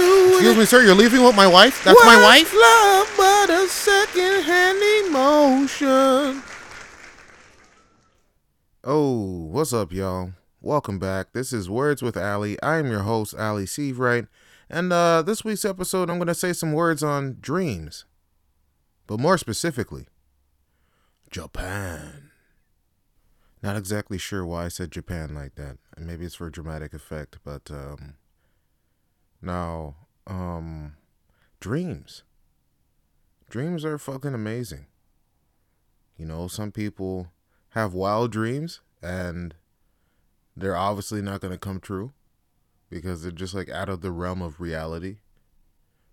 Excuse me, sir. You're leaving with my wife? That's my wife? love but a second-hand emotion. Oh, what's up, y'all? Welcome back. This is Words with Ali. I am your host, Ali Seavright. And uh, this week's episode, I'm going to say some words on dreams. But more specifically, Japan. Not exactly sure why I said Japan like that. And maybe it's for dramatic effect, but um now, um dreams. Dreams are fucking amazing. You know, some people have wild dreams and they're obviously not going to come true because they're just like out of the realm of reality.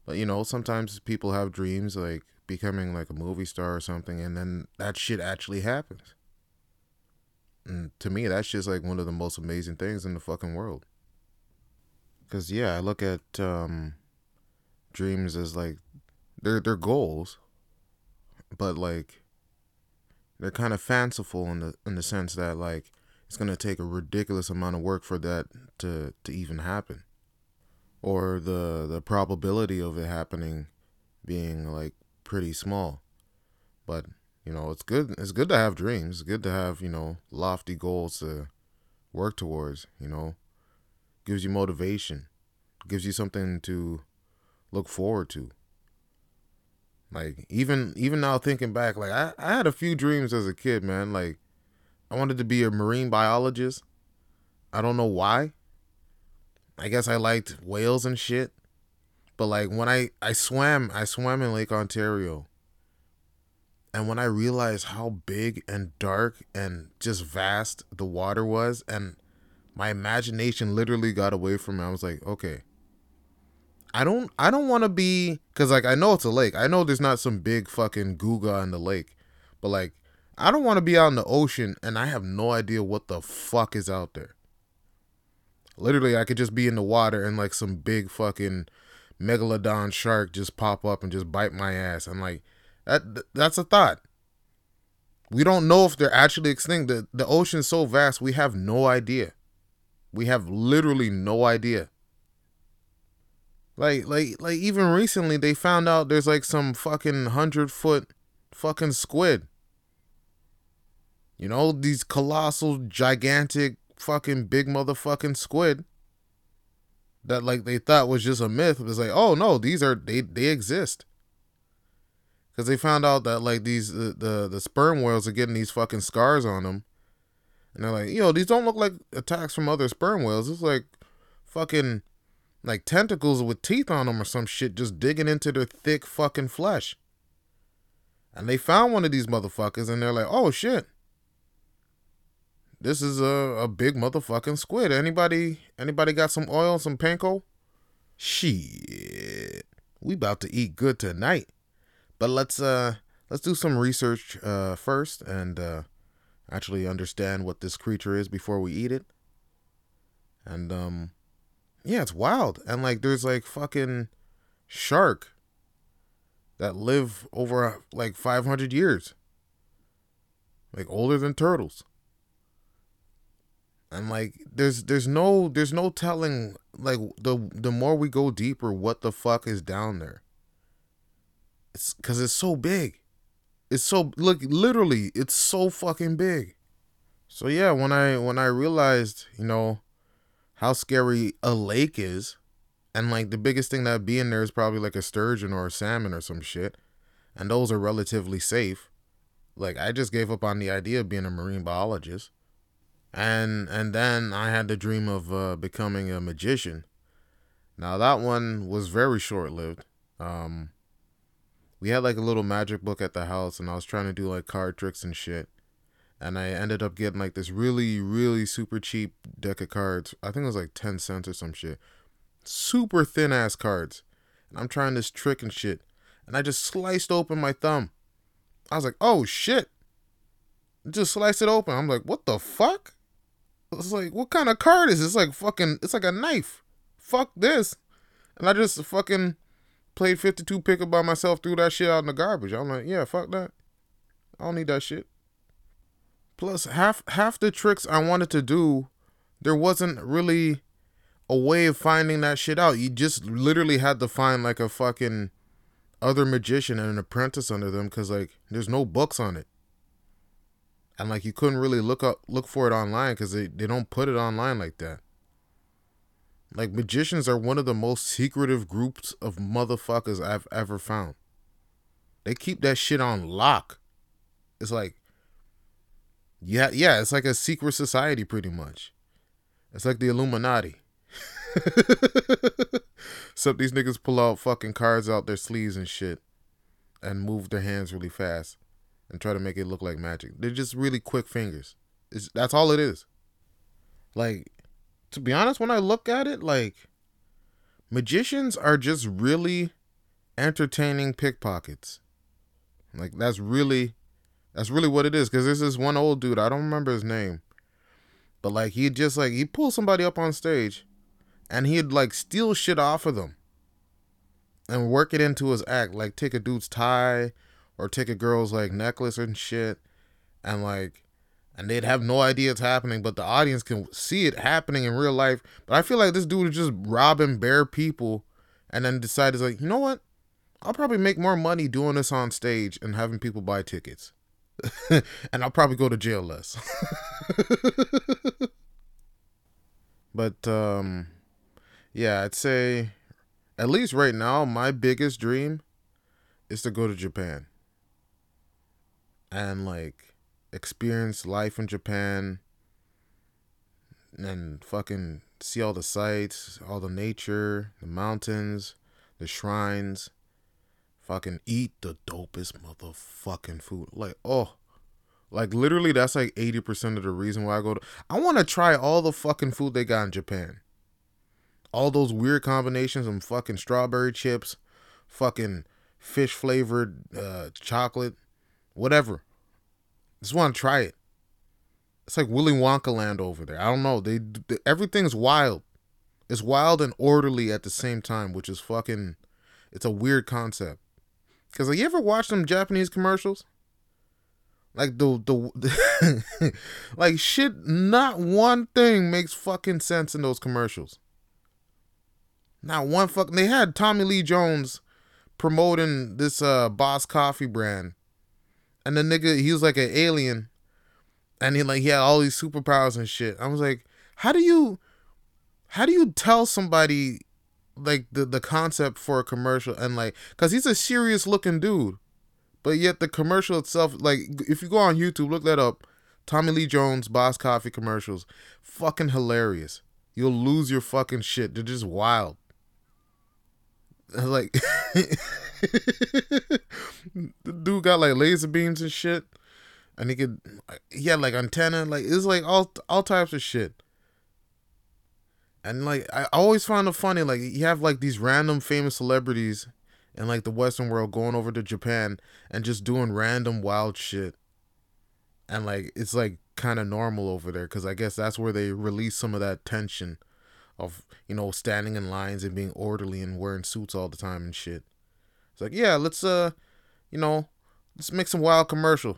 But you know, sometimes people have dreams like becoming like a movie star or something and then that shit actually happens. And to me, that's just like one of the most amazing things in the fucking world. Cause yeah, I look at um, dreams as like they're they're goals, but like they're kind of fanciful in the in the sense that like it's gonna take a ridiculous amount of work for that to to even happen, or the the probability of it happening being like pretty small, but you know it's good it's good to have dreams. It's good to have you know lofty goals to work towards you know gives you motivation gives you something to look forward to. Like even even now thinking back like I, I had a few dreams as a kid man. Like i wanted to be a marine biologist. I don't know why. I guess i liked whales and shit. But like when i i swam i swam in lake ontario. And when I realized how big and dark and just vast the water was, and my imagination literally got away from me, I was like, okay, I don't, I don't want to be, cause like I know it's a lake. I know there's not some big fucking googa in the lake, but like I don't want to be out in the ocean and I have no idea what the fuck is out there. Literally, I could just be in the water and like some big fucking megalodon shark just pop up and just bite my ass. I'm like that that's a thought. We don't know if they're actually extinct. The the ocean's so vast, we have no idea. We have literally no idea. Like like like even recently they found out there's like some fucking hundred foot fucking squid. You know, these colossal, gigantic, fucking big motherfucking squid that like they thought was just a myth. It was like, oh no, these are they they exist because they found out that like these the, the the sperm whales are getting these fucking scars on them, and they're like, yo, these don't look like attacks from other sperm whales. It's like fucking like tentacles with teeth on them or some shit, just digging into their thick fucking flesh. And they found one of these motherfuckers, and they're like, oh shit. This is a, a big motherfucking squid. Anybody anybody got some oil, some panko? Shit. We about to eat good tonight. But let's uh let's do some research uh first and uh actually understand what this creature is before we eat it. And um yeah, it's wild. And like there's like fucking shark that live over like 500 years. Like older than turtles. And like there's there's no there's no telling like the the more we go deeper what the fuck is down there. It's because it's so big. It's so look literally. It's so fucking big. So yeah, when I when I realized you know how scary a lake is, and like the biggest thing that be in there is probably like a sturgeon or a salmon or some shit, and those are relatively safe. Like I just gave up on the idea of being a marine biologist, and and then I had the dream of uh, becoming a magician. Now that one was very short lived. Um, we had like a little magic book at the house and I was trying to do like card tricks and shit. And I ended up getting like this really, really super cheap deck of cards. I think it was like 10 cents or some shit. Super thin ass cards. And I'm trying this trick and shit. And I just sliced open my thumb. I was like, oh shit. Just sliced it open. I'm like, what the fuck? It's like, what kind of card is this? It's like fucking, it's like a knife. Fuck this. And I just fucking played 52 pickup by myself, threw that shit out in the garbage. I'm like, yeah, fuck that. I don't need that shit. Plus, half half the tricks I wanted to do, there wasn't really a way of finding that shit out. You just literally had to find like a fucking other magician and an apprentice under them because like there's no books on it. And like you couldn't really look up look for it online because they, they don't put it online like that. Like magicians are one of the most secretive groups of motherfuckers I've ever found. They keep that shit on lock. It's like yeah, yeah, it's like a secret society pretty much. It's like the Illuminati. Except these niggas pull out fucking cards out their sleeves and shit and move their hands really fast and try to make it look like magic. They're just really quick fingers. It's, that's all it is. Like, to be honest, when I look at it, like, magicians are just really entertaining pickpockets. Like, that's really, that's really what it is. Because there's this one old dude, I don't remember his name, but like, he just like, he pulls somebody up on stage and he'd like steal shit off of them and work it into his act. Like, take a dude's tie or take a girl's like necklace and shit and like and they'd have no idea it's happening but the audience can see it happening in real life. But i feel like this dude is just robbing bare people and then decided like you know what? I'll probably make more money doing this on stage and having people buy tickets. And i'll probably go to jail less. But um yeah i'd say at least right now my biggest dream is to go to japan. And like experience life in Japan and fucking see all the sights, all the nature, the mountains, the shrines, fucking eat the dopest motherfucking food. Like, oh, like literally that's like 80% of the reason why I go to I want to try all the fucking food they got in Japan. All those weird combinations of fucking strawberry chips, fucking fish flavored uh, chocolate, whatever. Just want to try it. It's like Willy Wonka land over there. I don't know. They, they everything's wild. It's wild and orderly at the same time, which is fucking. It's a weird concept. Cause like, you ever watch them Japanese commercials? Like the the like shit. Not one thing makes fucking sense in those commercials. Not one fucking. They had Tommy Lee Jones promoting this uh Boss Coffee brand and the nigga he was like an alien, and he like he had all these superpowers and shit. I was like, how do you, how do you tell somebody like the the concept for a commercial and like, cause he's a serious looking dude, but yet the commercial itself, like if you go on YouTube, look that up, Tommy Lee Jones Boss Coffee commercials, fucking hilarious. You'll lose your fucking shit. They're just wild. Like the dude got like laser beams and shit, and he could he had like antenna, like it's like all all types of shit. And like I always found it funny, like you have like these random famous celebrities in like the Western world going over to Japan and just doing random wild shit. And like it's like kind of normal over there because I guess that's where they release some of that tension of you know standing in lines and being orderly and wearing suits all the time and shit. It's like, yeah, let's uh, you know, let's make some wild commercial.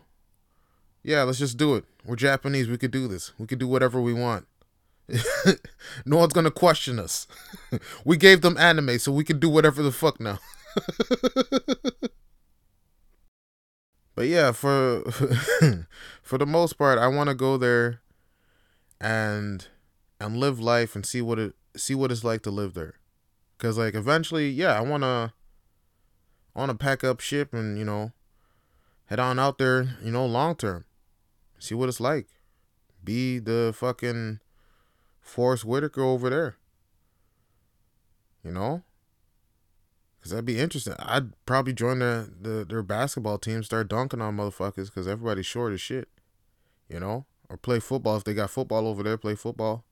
Yeah, let's just do it. We're Japanese. We could do this. We could do whatever we want. no one's gonna question us. we gave them anime, so we can do whatever the fuck now. but yeah, for for the most part, I want to go there and and live life and see what it see what it's like to live there. Cause like eventually, yeah, I wanna wanna pack up ship and, you know, head on out there, you know, long term. See what it's like. Be the fucking Forest Whitaker over there. You know? Cause that'd be interesting. I'd probably join the, the their basketball team, start dunking on motherfuckers, cause everybody's short as shit. You know? Or play football if they got football over there, play football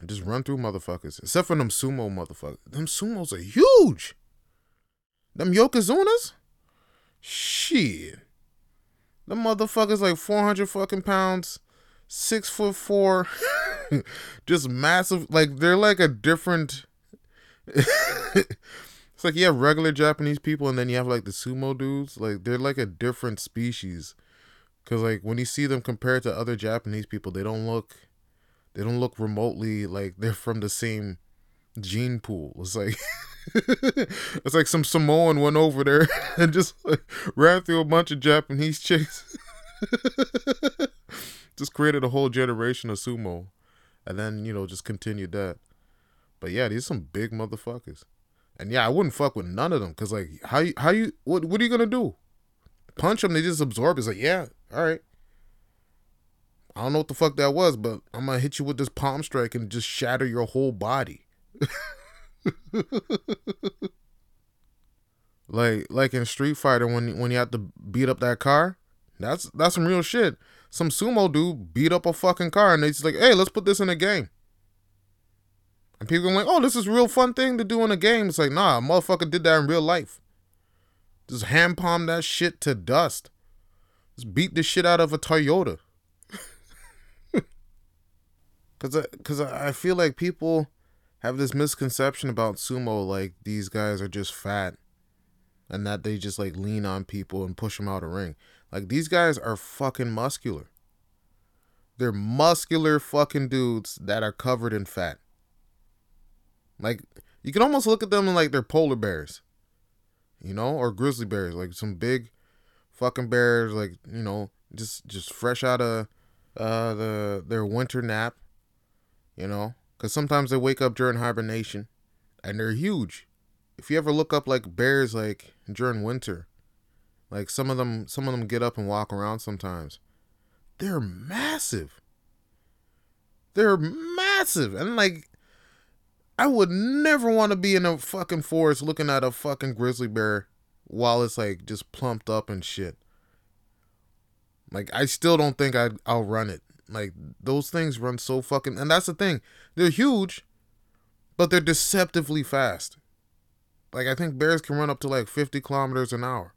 and just run through motherfuckers. Except for them sumo motherfuckers. Them sumos are huge. Them Yokozunas? Shit. Them motherfuckers like 400 fucking pounds, six foot four, just massive. Like, they're like a different. it's like you have regular Japanese people and then you have like the sumo dudes. Like, they're like a different species. Because, like, when you see them compared to other Japanese people, they don't look they don't look remotely like they're from the same gene pool. It's like it's like some Samoan went over there and just like, ran through a bunch of Japanese chicks. just created a whole generation of sumo, and then you know just continued that. But yeah, these are some big motherfuckers, and yeah, I wouldn't fuck with none of them because like how you how you what what are you gonna do? Punch them? They just absorb. It's like yeah, all right. I don't know what the fuck that was, but I'm gonna hit you with this palm strike and just shatter your whole body. like like in Street Fighter when when you have to beat up that car, that's that's some real shit. Some sumo dude beat up a fucking car and they just like, hey, let's put this in a game. And people are like, oh, this is a real fun thing to do in a game. It's like, nah, motherfucker did that in real life. Just hand palm that shit to dust. Just beat the shit out of a Toyota. Cause, I, cause I feel like people have this misconception about sumo, like these guys are just fat, and that they just like lean on people and push them out of ring. Like these guys are fucking muscular. They're muscular fucking dudes that are covered in fat. Like you can almost look at them like they're polar bears, you know, or grizzly bears, like some big fucking bears, like you know, just just fresh out of uh the their winter nap you know, because sometimes they wake up during hibernation and they're huge. If you ever look up like bears like during winter, like some of them some of them get up and walk around sometimes. They're massive. They're massive. And like I would never want to be in a fucking forest looking at a fucking grizzly bear while it's like just plumped up and shit. Like I still don't think I'd I'll run it. Like those things run so fucking and that's the thing. They're huge, but they're deceptively fast. Like I think bears can run up to like 50 kilometers an hour.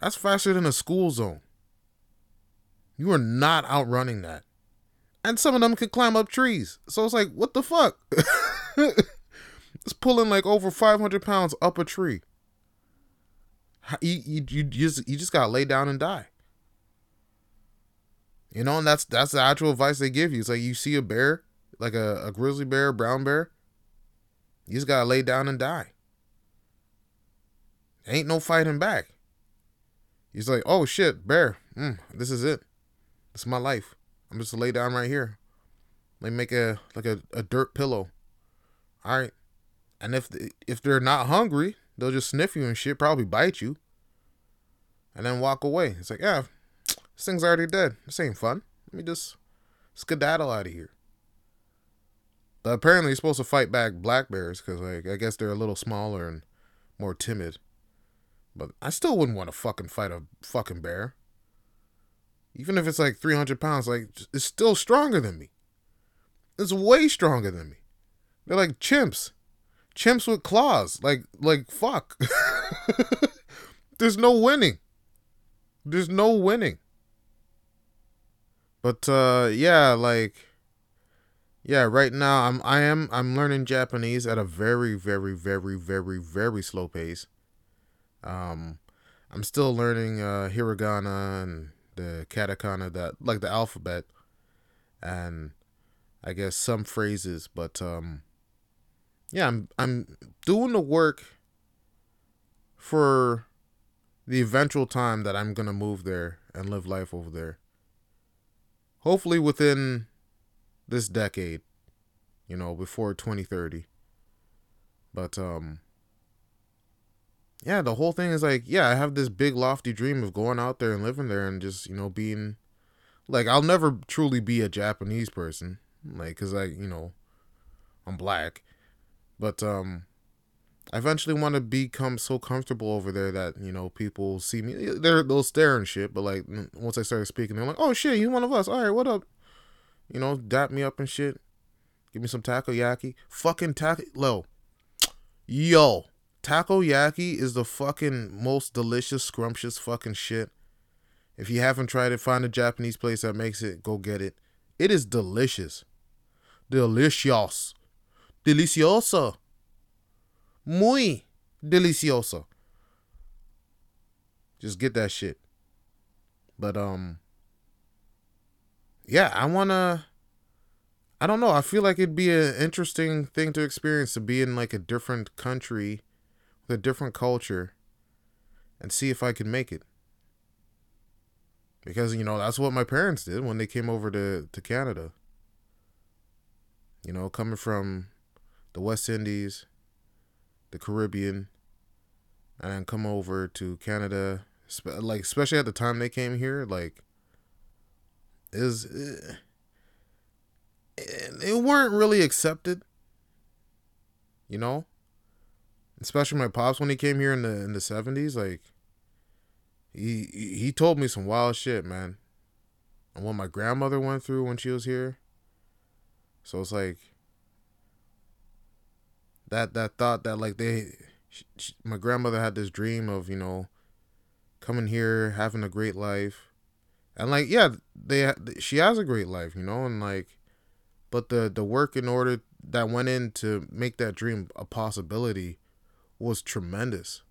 That's faster than a school zone. You are not outrunning that. And some of them can climb up trees. So it's like, what the fuck? it's pulling like over 500 pounds up a tree. You, you, you, just, you just got to lay down and die. You know, and that's that's the actual advice they give you. It's like you see a bear, like a, a grizzly bear, brown bear, you just gotta lay down and die. Ain't no fighting back. He's like, oh shit, bear, mm, this is it. This is my life. I'm just lay down right here. Like make a like a, a dirt pillow. All right. And if if they're not hungry, they'll just sniff you and shit, probably bite you, and then walk away. It's like, yeah, this thing's already dead. This ain't fun. Let me just skedaddle out of here. But apparently, you're supposed to fight back black bears because, like, I guess they're a little smaller and more timid. But I still wouldn't want to fucking fight a fucking bear. Even if it's like 300 pounds, like, it's still stronger than me. It's way stronger than me. They're like chimps. Chimps with claws. Like, like, fuck. There's no winning. There's no winning. But uh yeah, like yeah, right now I'm I am I'm learning Japanese at a very very very very very slow pace. Um I'm still learning uh hiragana and the katakana that like the alphabet and I guess some phrases, but um yeah, I'm I'm doing the work for the eventual time that I'm to move there and live life over there hopefully within this decade, you know, before 2030. But um yeah, the whole thing is like, yeah, I have this big lofty dream of going out there and living there and just, you know, being like I'll never truly be a Japanese person, like cuz I, you know, I'm black. But um I eventually want to become so comfortable over there that you know people see me. Eh, they're they'll stare and shit, but like once I started speaking, they're like, "Oh shit, you one of us? All right, what up?" You know, dap me up and shit. Give me some takoyaki. Fucking taco. Yo, takoyaki is the fucking most delicious, scrumptious fucking shit. If you haven't tried it, find a Japanese place that makes it. Go get it. It is delicious. Delicious. Delicioso muy delicioso. Just get that shit. But um yeah, I want to I don't know. I feel like it'd be an interesting thing to experience to be in like a different country with a different culture and see if I can make it. Because, you know, that's what my parents did when they came over to, to Canada. You know, coming from the West Indies, the Caribbean, and then come over to Canada, like especially at the time they came here, like is eh, eh, it, it weren't really accepted. You know, especially my pops when he came here in the in the seventies, like he he told me some wild shit, man. And what my grandmother went through when she was here. So it's like that that thought that like they she, she, my grandmother had this dream of, you know, coming here, having a great life. And like yeah, they she has a great life, you know, and like but the the work in order that went in to make that dream a possibility was tremendous.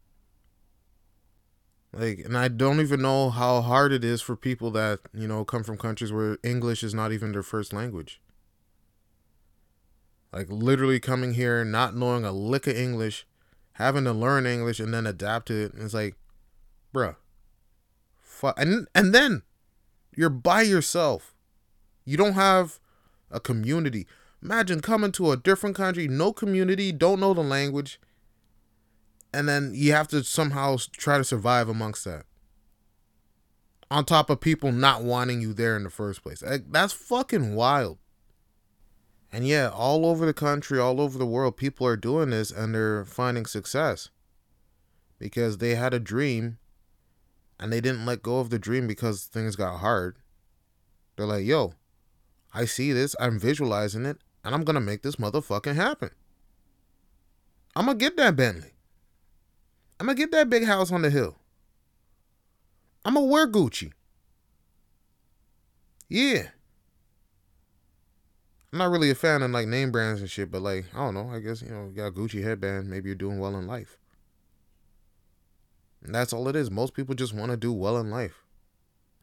Like, and I don't even know how hard it is for people that, you know, come from countries where English is not even their first language. Like, literally coming here, not knowing a lick of English, having to learn English and then adapt to it. And it's like, bruh. Fuck. And, and then you're by yourself. You don't have a community. Imagine coming to a different country, no community, don't know the language and then you have to somehow try to survive amongst that. On top of people not wanting you there in the first place. Like, That's fucking wild. And yeah, all over the country, all over the world, people are doing this and they're finding success because they had a dream and they didn't let go of the dream because things got hard. They're like, yo, I see this, I'm visualizing it, and I'm gonna make this motherfucking happen. I'm gonna get that Bentley. I'm gonna get that big house on the hill. I'm gonna wear Gucci. Yeah. I'm not really a fan of like name brands and shit, but like, I don't know. I guess, you know, you got a Gucci headband. Maybe you're doing well in life. And that's all it is. Most people just want to do well in life.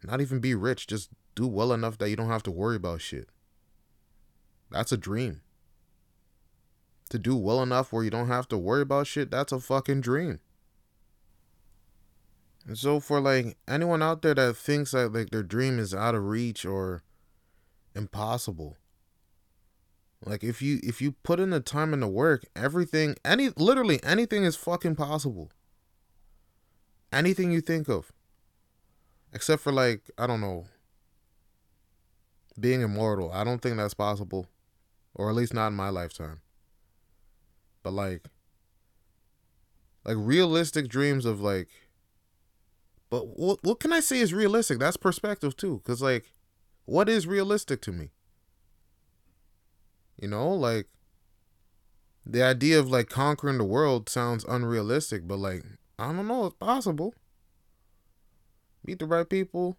Not even be rich. Just do well enough that you don't have to worry about shit. That's a dream. To do well enough where you don't have to worry about shit, that's a fucking dream. And so for like anyone out there that thinks that like their dream is out of reach or impossible. Like if you if you put in the time and the work, everything any literally anything is fucking possible. Anything you think of. Except for like, I don't know, being immortal. I don't think that's possible. Or at least not in my lifetime. But like like realistic dreams of like but what what can I say is realistic? That's perspective too, cuz like what is realistic to me? You know, like the idea of like conquering the world sounds unrealistic, but like I don't know, it's possible. Meet the right people,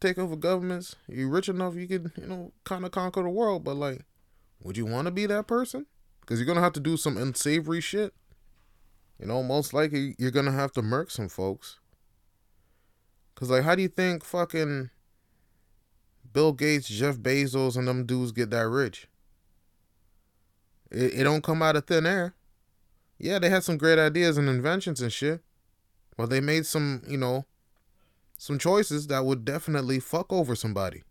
take over governments. You're rich enough, you can, you know, kind of conquer the world. But like, would you want to be that person? Because you're gonna have to do some unsavory shit. You know, most likely you're gonna have to murk some folks. Cause like, how do you think fucking Bill Gates, Jeff Bezos, and them dudes get that rich? It, it don't come out of thin air. Yeah, they had some great ideas and inventions and shit. Well, they made some, you know, some choices that would definitely fuck over somebody.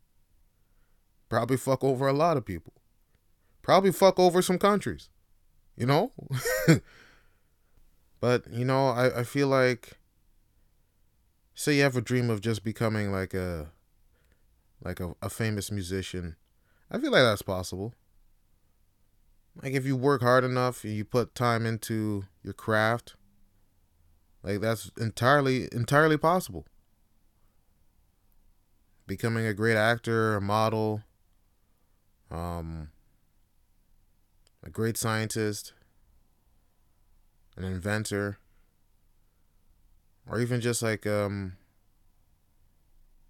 Probably fuck over a lot of people. Probably fuck over some countries. You know? but, you know, I, I feel like say you have a dream of just becoming like a like a, a famous musician i feel like that's possible like if you work hard enough and you put time into your craft like that's entirely entirely possible. Becoming a great actor a model um a great scientist an inventor or even just like um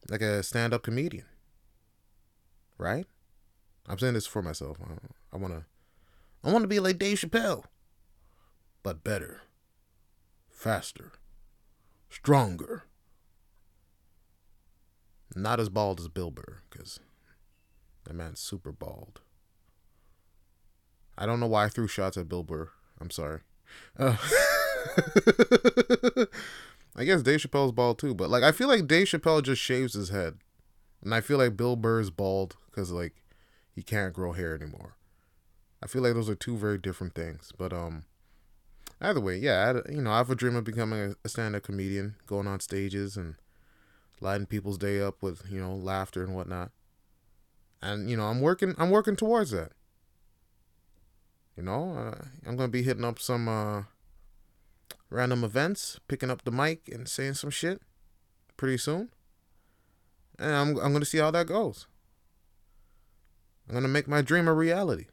like a stand-up comedian right? I'm saying this for myself. I want to i want to be like dave chappelle but better faster stronger not as bald as bill burr because that man's super bald I don't know why I threw shots at Bill Burr. I'm sorry. Uh, I guess Dave Chappelle's bald too, but like I feel like Dave Chappelle just shaves his head, and I feel like Bill Burr is bald because like he can't grow hair anymore. I feel like those are two very different things, but um, either way, yeah, I, you know, I have a dream of becoming a, stand-up comedian, going on stages and lighting people's day up with you know laughter and whatnot. And you know, I'm working, I'm working towards that. You know, uh, I'm gonna be hitting up some uh, random events, picking up the mic and saying some shit pretty soon. And I'm I'm gonna see how that goes. I'm gonna make my dream a reality.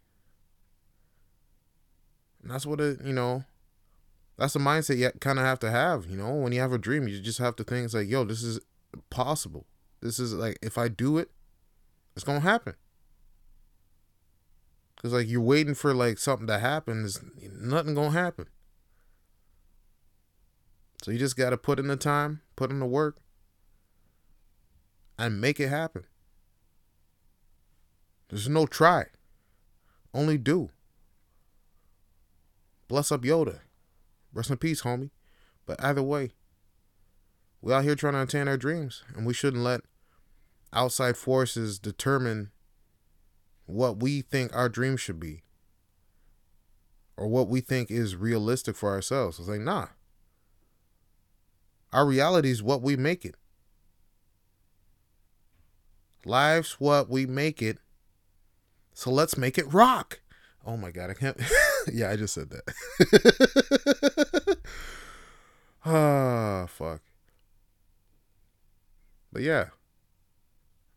And that's what it, you know, that's the mindset you kind of have to have. You know, when you have a dream, you just have to think it's like, yo, this is possible. This is like, if I do it, it's gonna happen. Cause like you're waiting for like something to happen, is nothing gonna happen. So you just gotta put in the time, put in the work, and make it happen. There's no try, only do. Bless up Yoda. Rest in peace, homie. But either way, we out here trying to attain our dreams, and we shouldn't let outside forces determine what we think our dreams should be or what we think is realistic for ourselves. It's like, nah. Our reality is what we make it. Life's what we make it. So let's make it rock. Oh my god, I can't. yeah, I just said that. ah, fuck. But yeah,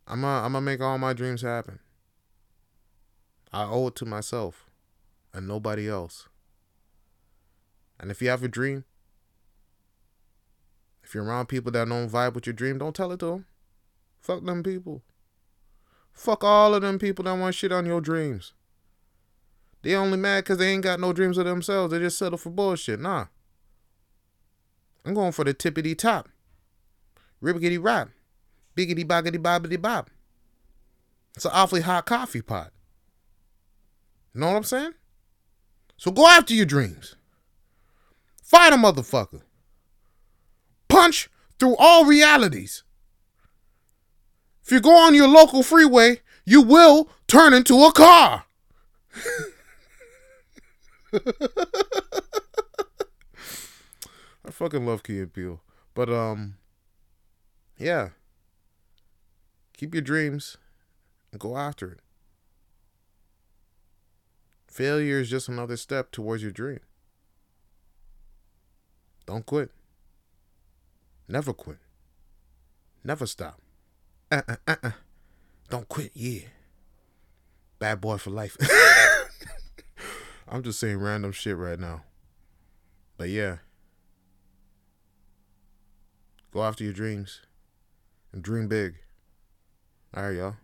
I'm gonna I'm gonna make all my dreams happen. I owe it to myself and nobody else. And if you have a dream, if you're around people that don't vibe with your dream, don't tell it to them. Fuck them people. Fuck all of them people that want shit on your dreams. They only mad because they ain't got no dreams of themselves. They just settle for bullshit. Nah. I'm going for the tippity top. Ribbity rap. Biggity boggity bobbity bob. It's an awfully hot coffee pot. You know what I'm saying? So go after your dreams. Fight a motherfucker. Punch through all realities. If you go on your local freeway, you will turn into a car. I fucking love Key and Peele. But um yeah. Keep your dreams and go after it. Failure is just another step towards your dream. Don't quit. Never quit. Never stop. Uh uh uh uh. Don't quit, yeah. Bad boy for life. I'm just saying random shit right now. But yeah. Go after your dreams and dream big. All right, y'all.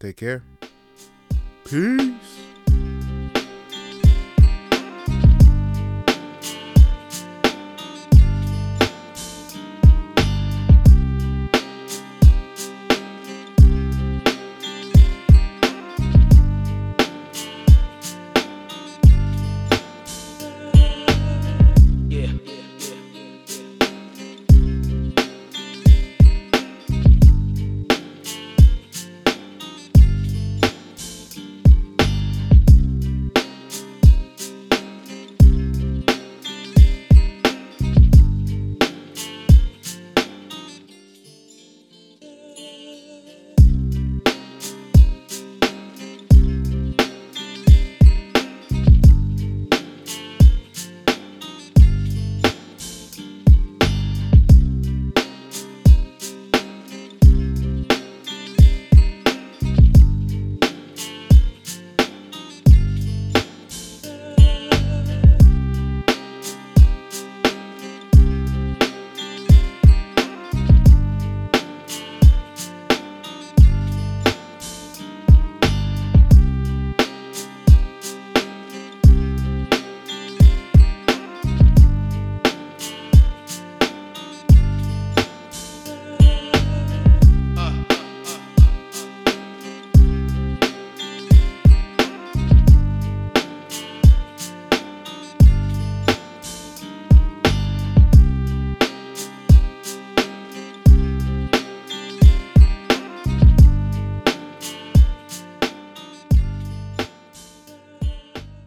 Take care. Peace.